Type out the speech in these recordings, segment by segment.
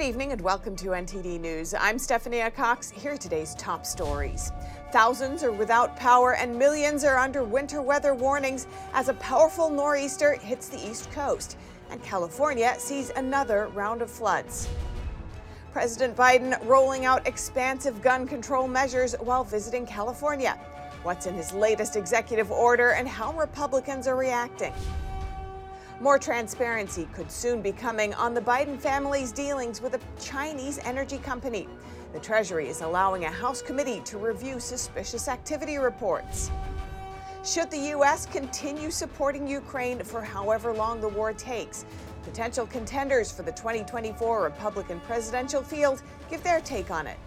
Good evening and welcome to NTD News. I'm Stephanie Cox. Here are today's top stories. Thousands are without power and millions are under winter weather warnings as a powerful nor'easter hits the east coast. And California sees another round of floods. President Biden rolling out expansive gun control measures while visiting California. What's in his latest executive order and how Republicans are reacting. More transparency could soon be coming on the Biden family's dealings with a Chinese energy company. The Treasury is allowing a House committee to review suspicious activity reports. Should the U.S. continue supporting Ukraine for however long the war takes? Potential contenders for the 2024 Republican presidential field give their take on it.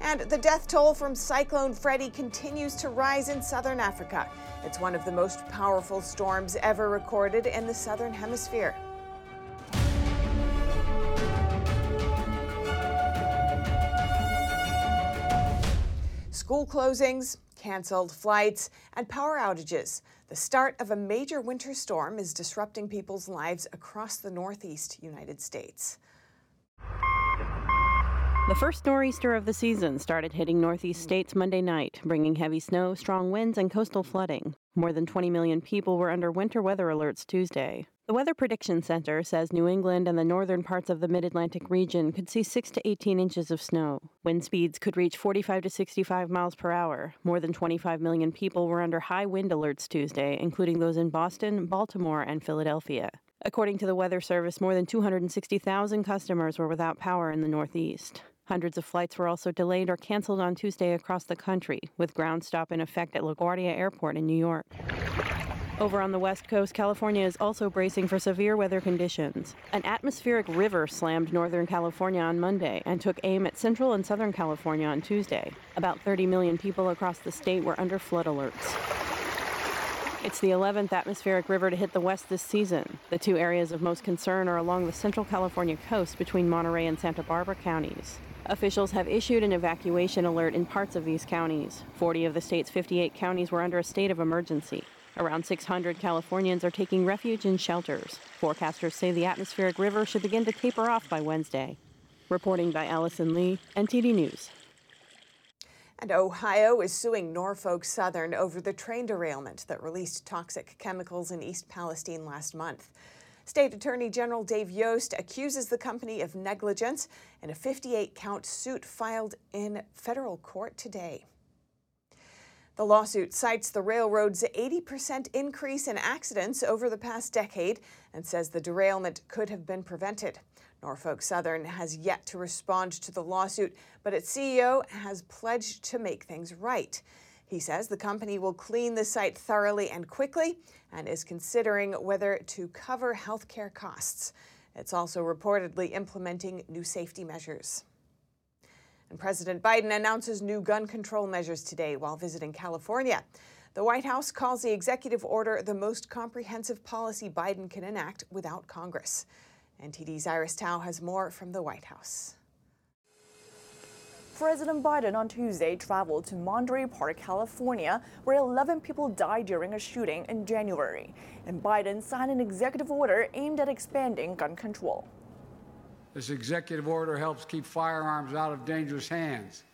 And the death toll from Cyclone Freddy continues to rise in southern Africa. It's one of the most powerful storms ever recorded in the southern hemisphere. School closings, canceled flights, and power outages. The start of a major winter storm is disrupting people's lives across the northeast United States. The first nor'easter of the season started hitting northeast states Monday night, bringing heavy snow, strong winds, and coastal flooding. More than 20 million people were under winter weather alerts Tuesday. The Weather Prediction Center says New England and the northern parts of the mid Atlantic region could see 6 to 18 inches of snow. Wind speeds could reach 45 to 65 miles per hour. More than 25 million people were under high wind alerts Tuesday, including those in Boston, Baltimore, and Philadelphia. According to the Weather Service, more than 260,000 customers were without power in the Northeast. Hundreds of flights were also delayed or canceled on Tuesday across the country, with ground stop in effect at LaGuardia Airport in New York. Over on the west coast, California is also bracing for severe weather conditions. An atmospheric river slammed northern California on Monday and took aim at central and southern California on Tuesday. About 30 million people across the state were under flood alerts. It's the 11th atmospheric river to hit the west this season. The two areas of most concern are along the central California coast between Monterey and Santa Barbara counties. Officials have issued an evacuation alert in parts of these counties. 40 of the state's 58 counties were under a state of emergency. Around 600 Californians are taking refuge in shelters. Forecasters say the atmospheric river should begin to taper off by Wednesday. Reporting by Allison Lee, NTD News. And Ohio is suing Norfolk Southern over the train derailment that released toxic chemicals in East Palestine last month. State Attorney General Dave Yost accuses the company of negligence in a 58 count suit filed in federal court today. The lawsuit cites the railroad's 80% increase in accidents over the past decade and says the derailment could have been prevented. Norfolk Southern has yet to respond to the lawsuit, but its CEO has pledged to make things right. He says the company will clean the site thoroughly and quickly and is considering whether to cover health care costs. It's also reportedly implementing new safety measures. And President Biden announces new gun control measures today while visiting California. The White House calls the executive order the most comprehensive policy Biden can enact without Congress. NTD's Iris Tao has more from the White House. President Biden on Tuesday traveled to Monterey Park, California, where 11 people died during a shooting in January. And Biden signed an executive order aimed at expanding gun control. This executive order helps keep firearms out of dangerous hands.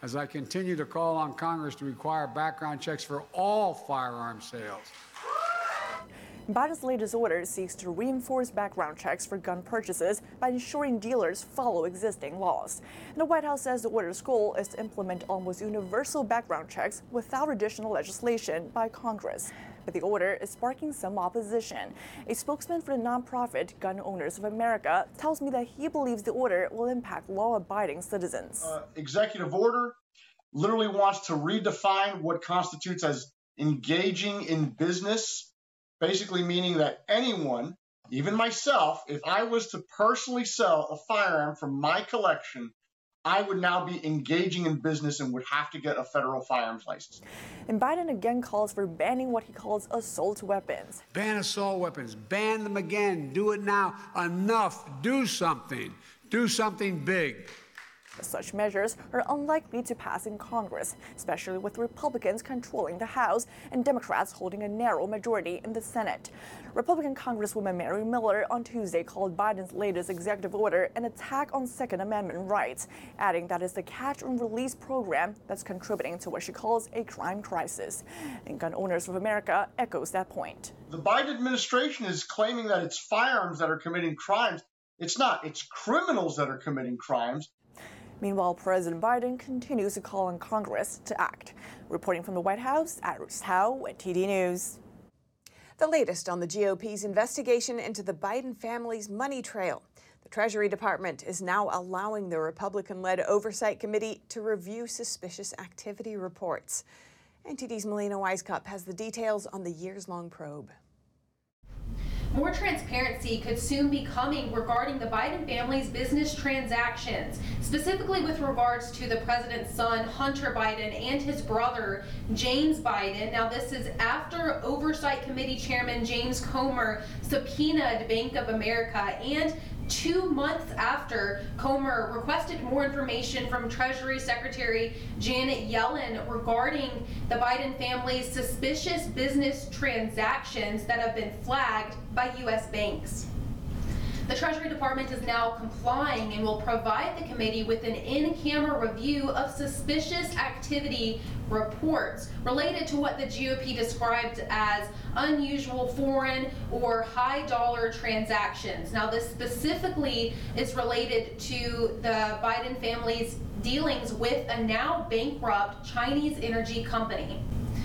As I continue to call on Congress to require background checks for all firearm sales. Biden's latest order seeks to reinforce background checks for gun purchases by ensuring dealers follow existing laws. And the White House says the order's goal is to implement almost universal background checks without additional legislation by Congress. But the order is sparking some opposition. A spokesman for the nonprofit Gun Owners of America tells me that he believes the order will impact law abiding citizens. Uh, executive order literally wants to redefine what constitutes as engaging in business basically meaning that anyone, even myself, if I was to personally sell a firearm from my collection, I would now be engaging in business and would have to get a federal firearms license. And Biden again calls for banning what he calls assault weapons. Ban assault weapons. Ban them again. Do it now. Enough. Do something. Do something big. Such measures are unlikely to pass in Congress, especially with Republicans controlling the House and Democrats holding a narrow majority in the Senate. Republican Congresswoman Mary Miller on Tuesday called Biden's latest executive order an attack on Second Amendment rights, adding that it's the catch and release program that's contributing to what she calls a crime crisis. And Gun Owners of America echoes that point. The Biden administration is claiming that it's firearms that are committing crimes. It's not, it's criminals that are committing crimes. Meanwhile, President Biden continues to call on Congress to act. Reporting from the White House, Iris Tao at TD News. The latest on the GOP's investigation into the Biden family's money trail. The Treasury Department is now allowing the Republican led Oversight Committee to review suspicious activity reports. NTD's Melina Wisecup has the details on the years long probe. More transparency could soon be coming regarding the Biden family's business transactions, specifically with regards to the president's son, Hunter Biden, and his brother, James Biden. Now, this is after Oversight Committee Chairman James Comer subpoenaed Bank of America and two months after Comer requested more information from Treasury Secretary Janet Yellen regarding the Biden family's suspicious business transactions that have been flagged by U.S. banks. The Treasury Department is now complying and will provide the committee with an in-camera review of suspicious activity reports related to what the GOP described as unusual foreign or high dollar transactions. Now, this specifically is related to the Biden family's dealings with a now bankrupt Chinese energy company.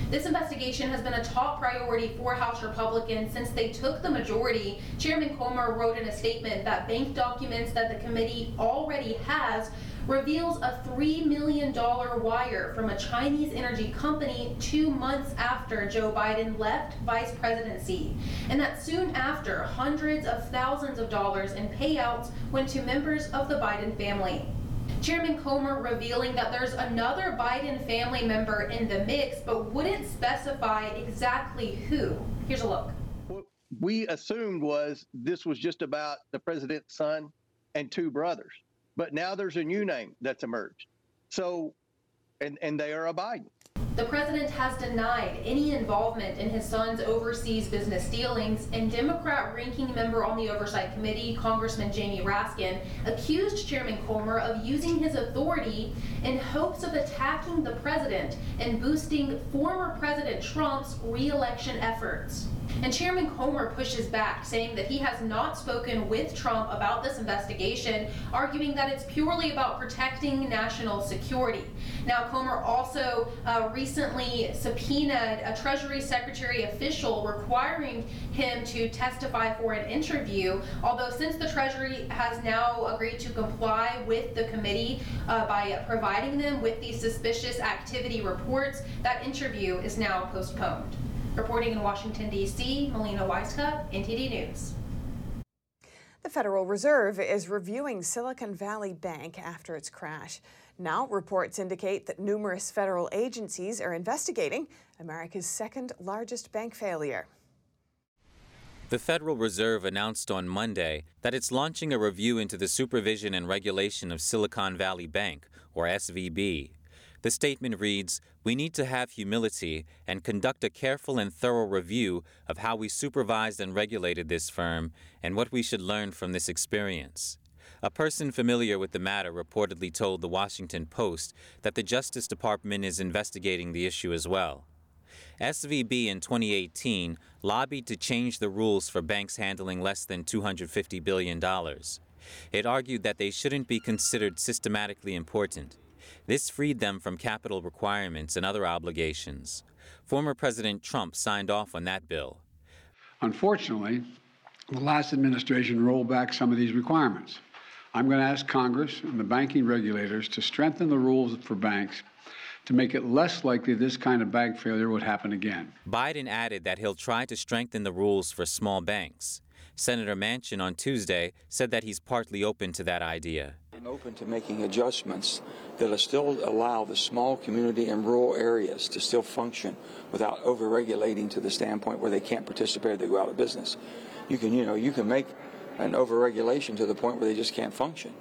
This investigation has been a top priority for House Republicans since they took the majority. Chairman Comer wrote in a statement that bank documents that the committee already has reveals a $3 million wire from a Chinese energy company two months after Joe Biden left vice presidency. And that soon after, hundreds of thousands of dollars in payouts went to members of the Biden family. Chairman Comer revealing that there's another Biden family member in the mix, but wouldn't specify exactly who. Here's a look. What we assumed was this was just about the president's son and two brothers, but now there's a new name that's emerged. So, and and they are a Biden. The president has denied any involvement in his son's overseas business dealings, and Democrat ranking member on the Oversight Committee, Congressman Jamie Raskin, accused Chairman Comer of using his authority in hopes of attacking the president and boosting former President Trump's reelection efforts. And Chairman Comer pushes back, saying that he has not spoken with Trump about this investigation, arguing that it's purely about protecting national security. Now, Comer also uh, recently subpoenaed a Treasury Secretary official requiring him to testify for an interview, although since the Treasury has now agreed to comply with the committee uh, by providing them with these suspicious activity reports, that interview is now postponed. Reporting in Washington, D.C., Melina Wisecup, NTD News. The Federal Reserve is reviewing Silicon Valley Bank after its crash. Now, reports indicate that numerous federal agencies are investigating America's second largest bank failure. The Federal Reserve announced on Monday that it's launching a review into the supervision and regulation of Silicon Valley Bank, or SVB. The statement reads We need to have humility and conduct a careful and thorough review of how we supervised and regulated this firm and what we should learn from this experience. A person familiar with the matter reportedly told the Washington Post that the Justice Department is investigating the issue as well. SVB in 2018 lobbied to change the rules for banks handling less than $250 billion. It argued that they shouldn't be considered systematically important. This freed them from capital requirements and other obligations. Former President Trump signed off on that bill. Unfortunately, the last administration rolled back some of these requirements. I'm going to ask Congress and the banking regulators to strengthen the rules for banks to make it less likely this kind of bank failure would happen again. Biden added that he'll try to strengthen the rules for small banks. Senator Manchin on Tuesday said that he's partly open to that idea. I'm open to making adjustments that'll still allow the small community and rural areas to still function without over-regulating to the standpoint where they can't participate or they go out of business. You can, you know, you can make an over-regulation to the point where they just can't function.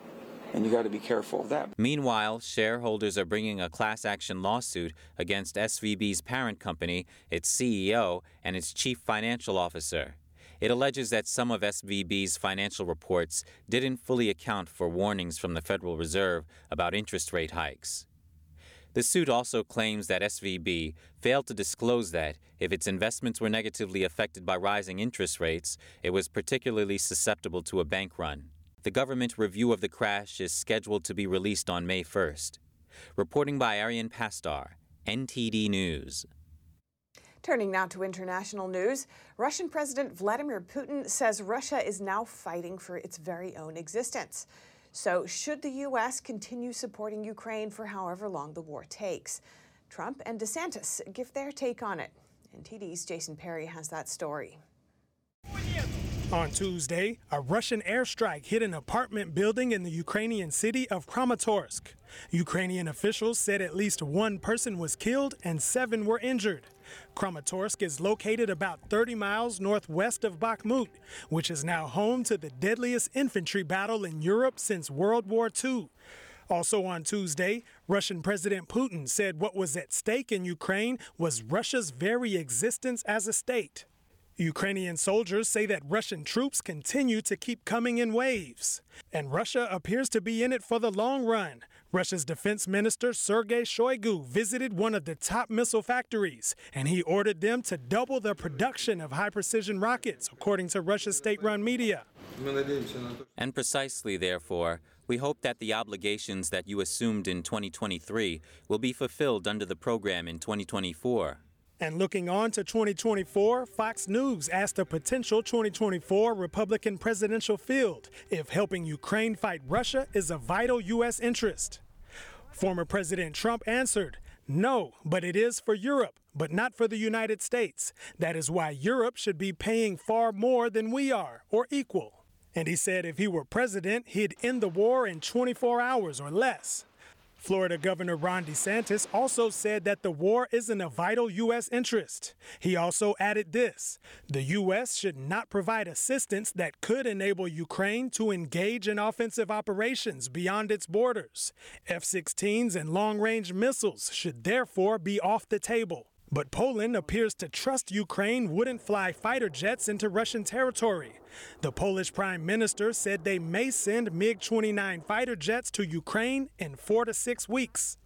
and you got to be careful of that. Meanwhile, shareholders are bringing a class action lawsuit against SVB's parent company, its CEO, and its chief financial officer. It alleges that some of SVB's financial reports didn't fully account for warnings from the Federal Reserve about interest rate hikes. The suit also claims that SVB failed to disclose that, if its investments were negatively affected by rising interest rates, it was particularly susceptible to a bank run. The government review of the crash is scheduled to be released on May 1st. Reporting by Arian Pastar, NTD News. Turning now to international news, Russian President Vladimir Putin says Russia is now fighting for its very own existence. So, should the U.S. continue supporting Ukraine for however long the war takes? Trump and DeSantis give their take on it. NTD's Jason Perry has that story. On Tuesday, a Russian airstrike hit an apartment building in the Ukrainian city of Kramatorsk. Ukrainian officials said at least one person was killed and seven were injured. Kramatorsk is located about 30 miles northwest of Bakhmut, which is now home to the deadliest infantry battle in Europe since World War II. Also on Tuesday, Russian President Putin said what was at stake in Ukraine was Russia's very existence as a state. Ukrainian soldiers say that Russian troops continue to keep coming in waves. And Russia appears to be in it for the long run. Russia's defense minister Sergei Shoigu visited one of the top missile factories, and he ordered them to double the production of high precision rockets, according to Russia's state run media. And precisely, therefore, we hope that the obligations that you assumed in 2023 will be fulfilled under the program in 2024. And looking on to 2024, Fox News asked a potential 2024 Republican presidential field if helping Ukraine fight Russia is a vital U.S. interest. Former President Trump answered, no, but it is for Europe, but not for the United States. That is why Europe should be paying far more than we are, or equal. And he said if he were president, he'd end the war in 24 hours or less. Florida Governor Ron DeSantis also said that the war isn't a vital U.S. interest. He also added this the U.S. should not provide assistance that could enable Ukraine to engage in offensive operations beyond its borders. F 16s and long range missiles should therefore be off the table. But Poland appears to trust Ukraine wouldn't fly fighter jets into Russian territory. The Polish prime minister said they may send MiG 29 fighter jets to Ukraine in four to six weeks.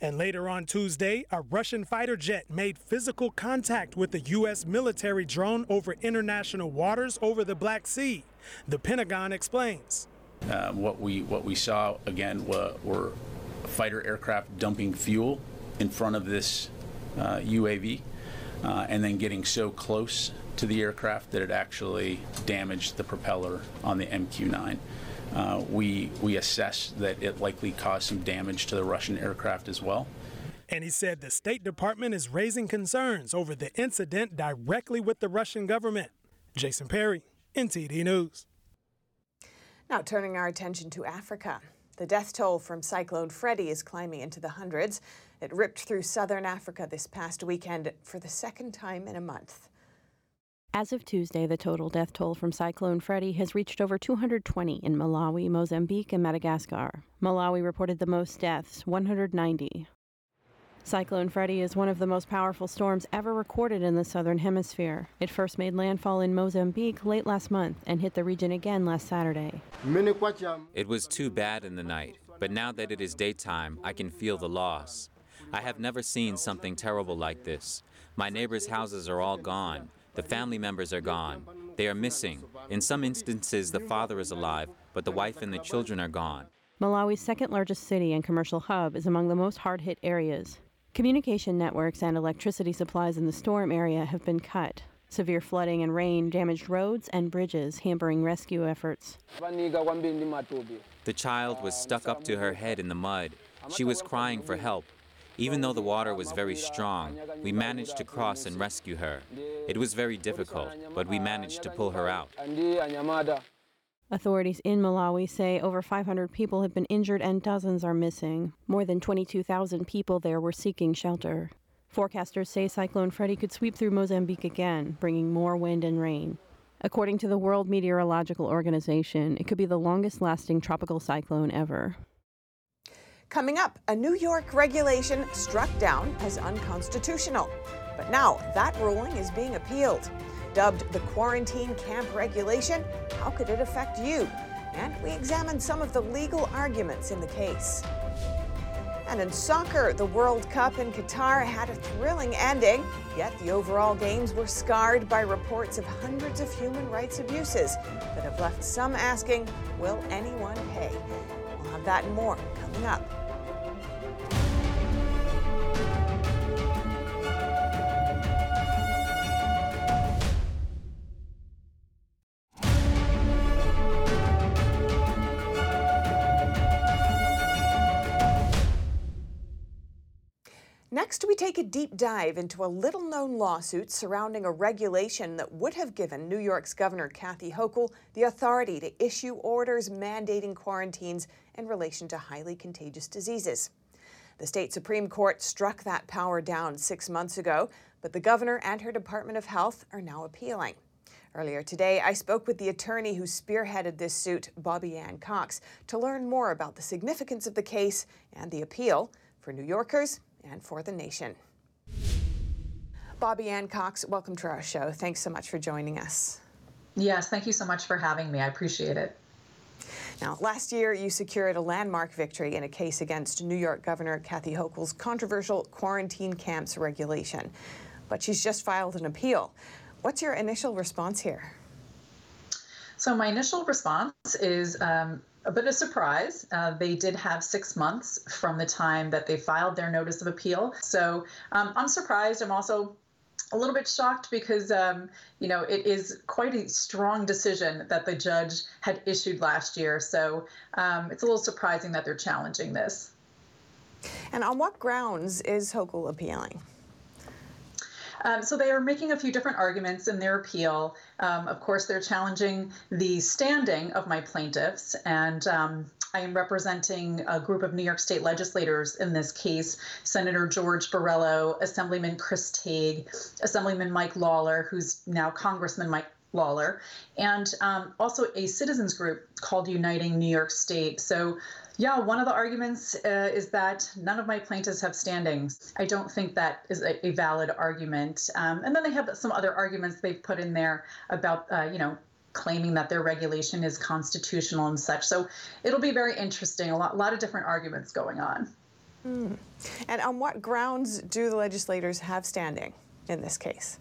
And later on Tuesday, a Russian fighter jet made physical contact with a U.S. military drone over international waters over the Black Sea. The Pentagon explains. Uh, what we what we saw again were, were fighter aircraft dumping fuel in front of this UAV, uh, and then getting so close to the aircraft that it actually damaged the propeller on the MQ-9. Uh, we we assess that it likely caused some damage to the Russian aircraft as well. And he said the State Department is raising concerns over the incident directly with the Russian government. Jason Perry, NTD News. Now turning our attention to Africa. The death toll from Cyclone Freddy is climbing into the hundreds. It ripped through southern Africa this past weekend for the second time in a month. As of Tuesday, the total death toll from Cyclone Freddy has reached over 220 in Malawi, Mozambique, and Madagascar. Malawi reported the most deaths, 190. Cyclone Freddy is one of the most powerful storms ever recorded in the southern hemisphere. It first made landfall in Mozambique late last month and hit the region again last Saturday. It was too bad in the night, but now that it is daytime, I can feel the loss. I have never seen something terrible like this. My neighbors' houses are all gone. The family members are gone. They are missing. In some instances, the father is alive, but the wife and the children are gone. Malawi's second largest city and commercial hub is among the most hard hit areas. Communication networks and electricity supplies in the storm area have been cut. Severe flooding and rain damaged roads and bridges, hampering rescue efforts. The child was stuck up to her head in the mud. She was crying for help. Even though the water was very strong, we managed to cross and rescue her. It was very difficult, but we managed to pull her out. Authorities in Malawi say over 500 people have been injured and dozens are missing. More than 22,000 people there were seeking shelter. Forecasters say Cyclone Freddy could sweep through Mozambique again, bringing more wind and rain. According to the World Meteorological Organization, it could be the longest lasting tropical cyclone ever. Coming up, a New York regulation struck down as unconstitutional. But now that ruling is being appealed. Dubbed the quarantine camp regulation, how could it affect you? And we examine some of the legal arguments in the case. And in soccer, the World Cup in Qatar had a thrilling ending, yet the overall games were scarred by reports of hundreds of human rights abuses that have left some asking, will anyone pay? We'll have that and more coming up. Next, we take a deep dive into a little known lawsuit surrounding a regulation that would have given New York's Governor Kathy Hochul the authority to issue orders mandating quarantines in relation to highly contagious diseases. The state Supreme Court struck that power down six months ago, but the governor and her Department of Health are now appealing. Earlier today, I spoke with the attorney who spearheaded this suit, Bobby Ann Cox, to learn more about the significance of the case and the appeal for New Yorkers and for the nation. Bobby Ann Cox, welcome to our show. Thanks so much for joining us. Yes, thank you so much for having me. I appreciate it. Now, last year you secured a landmark victory in a case against New York Governor Kathy Hochul's controversial quarantine camps regulation. But she's just filed an appeal. What's your initial response here? So, my initial response is um, a bit of surprise. Uh, they did have six months from the time that they filed their notice of appeal. So um, I'm surprised. I'm also a little bit shocked because um, you know it is quite a strong decision that the judge had issued last year. So um, it's a little surprising that they're challenging this. And on what grounds is Hochul appealing? Um, so they are making a few different arguments in their appeal. Um, of course, they're challenging the standing of my plaintiffs, and um, I am representing a group of New York State legislators in this case Senator George Borrello, Assemblyman Chris Tague, Assemblyman Mike Lawler, who's now Congressman Mike Lawler, and um, also a citizens group called Uniting New York State. So yeah, one of the arguments uh, is that none of my plaintiffs have standings. I don't think that is a, a valid argument. Um, and then they have some other arguments they've put in there about, uh, you know, claiming that their regulation is constitutional and such. So it'll be very interesting. A lot, a lot of different arguments going on. Mm. And on what grounds do the legislators have standing in this case?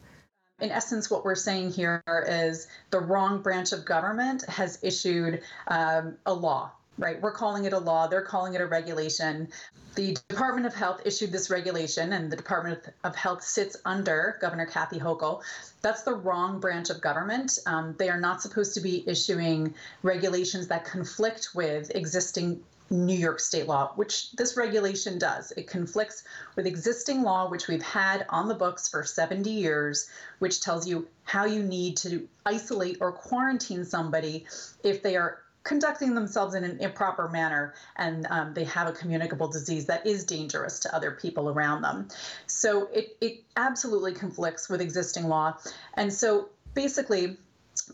in essence, what we're saying here is the wrong branch of government has issued um, a law right? We're calling it a law, they're calling it a regulation. The Department of Health issued this regulation, and the Department of Health sits under Governor Kathy Hochul. That's the wrong branch of government. Um, they are not supposed to be issuing regulations that conflict with existing New York state law, which this regulation does. It conflicts with existing law, which we've had on the books for 70 years, which tells you how you need to isolate or quarantine somebody if they are conducting themselves in an improper manner and um, they have a communicable disease that is dangerous to other people around them. So it, it absolutely conflicts with existing law. And so basically,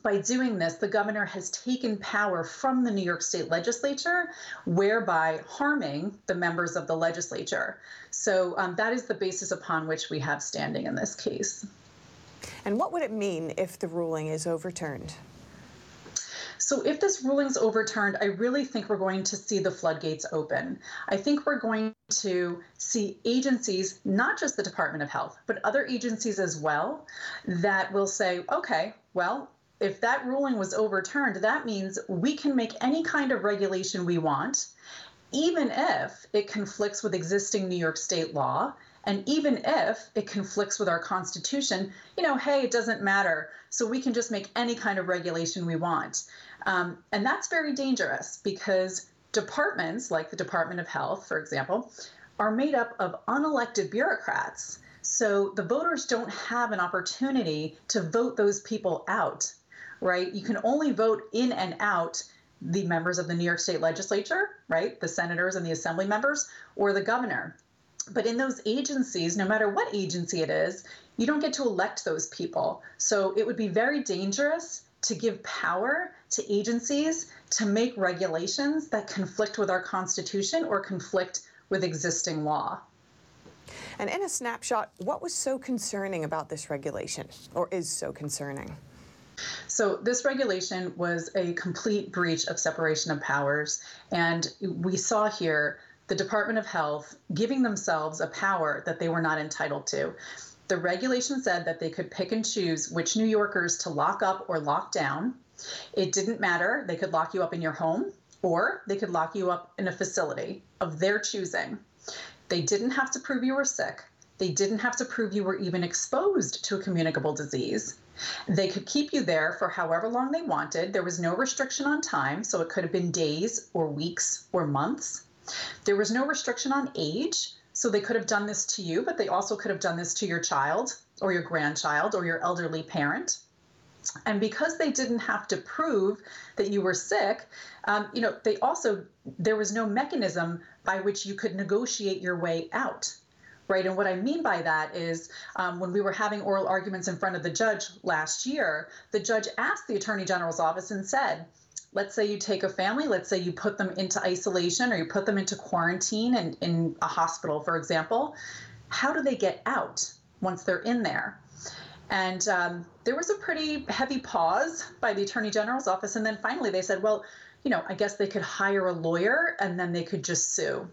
by doing this, the governor has taken power from the New York State legislature, whereby harming the members of the legislature. So um, that is the basis upon which we have standing in this case. And what would it mean if the ruling is overturned? So if this ruling's overturned, I really think we're going to see the floodgates open. I think we're going to see agencies, not just the Department of Health, but other agencies as well, that will say, okay, well, if that ruling was overturned, that means we can make any kind of regulation we want, even if it conflicts with existing New York state law. And even if it conflicts with our Constitution, you know, hey, it doesn't matter. So we can just make any kind of regulation we want. Um, and that's very dangerous because departments, like the Department of Health, for example, are made up of unelected bureaucrats. So the voters don't have an opportunity to vote those people out, right? You can only vote in and out the members of the New York State legislature, right? The senators and the assembly members, or the governor. But in those agencies, no matter what agency it is, you don't get to elect those people. So it would be very dangerous to give power to agencies to make regulations that conflict with our Constitution or conflict with existing law. And in a snapshot, what was so concerning about this regulation, or is so concerning? So, this regulation was a complete breach of separation of powers. And we saw here the Department of Health giving themselves a power that they were not entitled to. The regulation said that they could pick and choose which New Yorkers to lock up or lock down. It didn't matter. They could lock you up in your home or they could lock you up in a facility of their choosing. They didn't have to prove you were sick. They didn't have to prove you were even exposed to a communicable disease. They could keep you there for however long they wanted. There was no restriction on time, so it could have been days or weeks or months. There was no restriction on age, so they could have done this to you, but they also could have done this to your child or your grandchild or your elderly parent. And because they didn't have to prove that you were sick, um, you know, they also there was no mechanism by which you could negotiate your way out right? And what I mean by that is um, when we were having oral arguments in front of the judge last year, the judge asked the attorney general's office and said, let's say you take a family, let's say you put them into isolation or you put them into quarantine in, in a hospital, for example, how do they get out once they're in there? And um, there was a pretty heavy pause by the attorney general's office. And then finally they said, well, you know, I guess they could hire a lawyer and then they could just sue.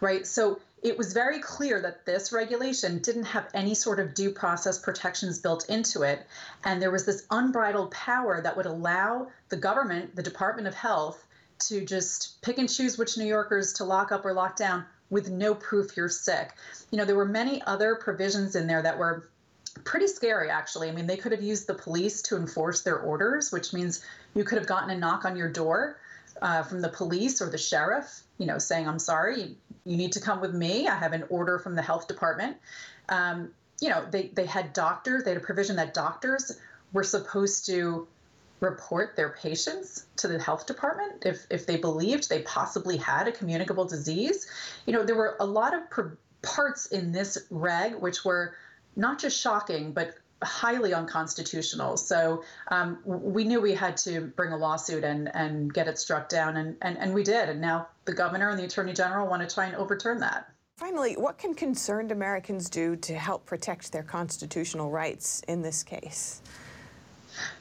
Right. So it was very clear that this regulation didn't have any sort of due process protections built into it. And there was this unbridled power that would allow the government, the Department of Health, to just pick and choose which New Yorkers to lock up or lock down with no proof you're sick. You know, there were many other provisions in there that were pretty scary, actually. I mean, they could have used the police to enforce their orders, which means you could have gotten a knock on your door uh, from the police or the sheriff, you know, saying, I'm sorry, you need to come with me. I have an order from the health department. Um, you know, they, they had doctors, they had a provision that doctors were supposed to report their patients to the health department if, if they believed they possibly had a communicable disease. You know, there were a lot of parts in this reg which were not just shocking, but highly unconstitutional. So um, we knew we had to bring a lawsuit and, and get it struck down, and, and, and we did. And now the governor and the attorney general want to try and overturn that. Finally, what can concerned Americans do to help protect their constitutional rights in this case?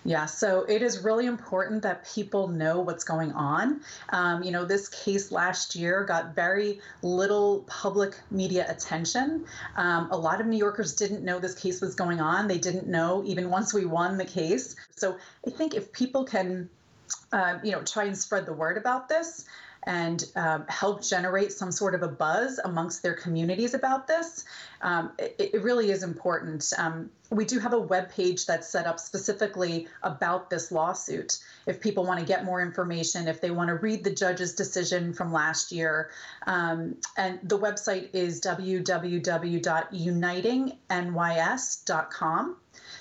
Yeah, so it is really important that people know what's going on. Um, you know, this case last year got very little public media attention. Um, a lot of New Yorkers didn't know this case was going on. They didn't know even once we won the case. So I think if people can, uh, you know, try and spread the word about this, and um, help generate some sort of a buzz amongst their communities about this. Um, it, it, really is important. Um, we do have a web page that's set up specifically about this lawsuit. If people want to get more information, if they want to read the judge's decision from last year, um, and the website is www.unitingnys.com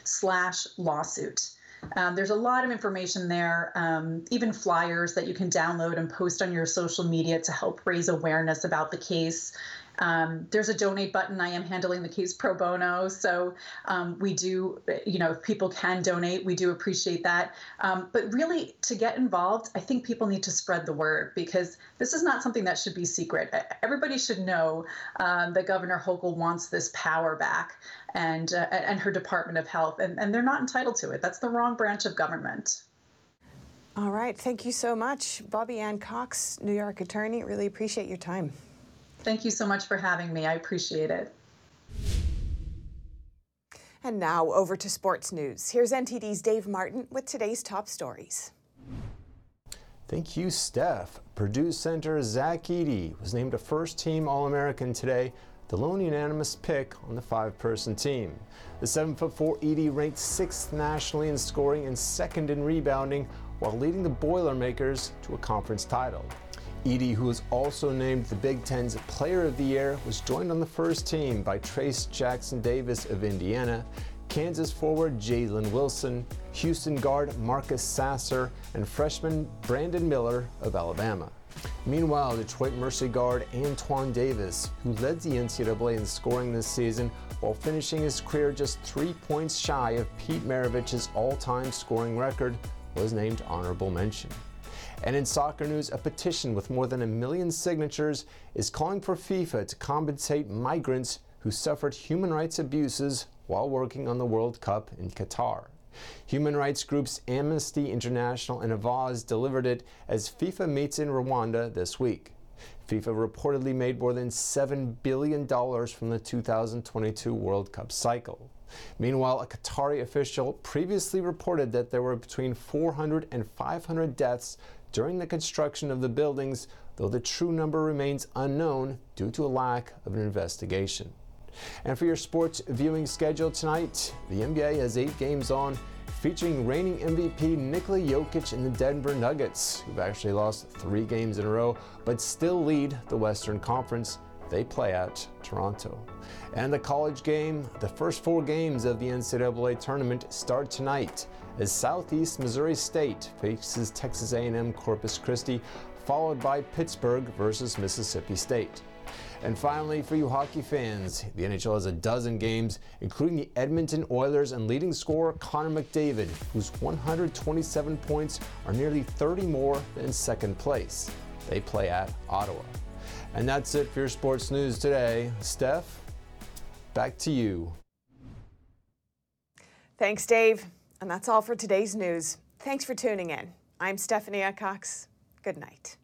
slash lawsuit. Um, there's a lot of information there, um, even flyers that you can download and post on your social media to help raise awareness about the case. Um, there's a donate button. I am handling the case pro bono, so um, we do, you know, if people can donate, we do appreciate that. Um, but really, to get involved, I think people need to spread the word because this is not something that should be secret. Everybody should know um, that Governor Hochul wants this power back and uh, and her Department of Health, and, and they're not entitled to it. That's the wrong branch of government. All right, thank you so much, Bobby Ann Cox, New York attorney. Really appreciate your time. Thank you so much for having me. I appreciate it. And now over to sports news. Here's NTD's Dave Martin with today's top stories. Thank you, Steph. Purdue center Zach Edey was named a first team All American today, the lone unanimous pick on the five person team. The 7'4 Edey ranked sixth nationally in scoring and second in rebounding while leading the Boilermakers to a conference title. Edey, who was also named the Big Ten's Player of the Year, was joined on the first team by Trayce Jackson Davis of Indiana, Kansas forward Jalen Wilson, Houston guard Marcus Sasser, and freshman Brandon Miller of Alabama. Meanwhile, Detroit Mercy guard Antoine Davis, who led the NCAA in scoring this season, while finishing his career just three points shy of Pete Maravich's all-time scoring record, was named honorable mention. And in soccer news, a petition with more than a million signatures is calling for FIFA to compensate migrants who suffered human rights abuses while working on the World Cup in Qatar. Human rights groups Amnesty International and Avaaz delivered it as FIFA meets in Rwanda this week. FIFA reportedly made more than $7 billion from the 2022 World Cup cycle. Meanwhile, a Qatari official previously reported that there were between 400 and 500 deaths during the construction of the buildings, though the true number remains unknown due to a lack of an investigation. And for your sports viewing schedule tonight, the NBA has eight games on, featuring reigning MVP Nikola Jokic and the Denver Nuggets, who've actually lost three games in a row, but still lead the Western Conference. They play at Toronto. And the college game, the first four games of the NCAA tournament start tonight as Southeast Missouri State faces Texas A&M Corpus Christi, followed by Pittsburgh versus Mississippi State. And finally, for you hockey fans, the NHL has a dozen games, including the Edmonton Oilers and leading scorer Connor McDavid, whose 127 points are nearly 30 more than second place. They play at Ottawa. And that's it for your sports news today. Steph, back to you. Thanks, Dave. And that's all for today's news. Thanks for tuning in. I'm Stephanie Cox. Good night.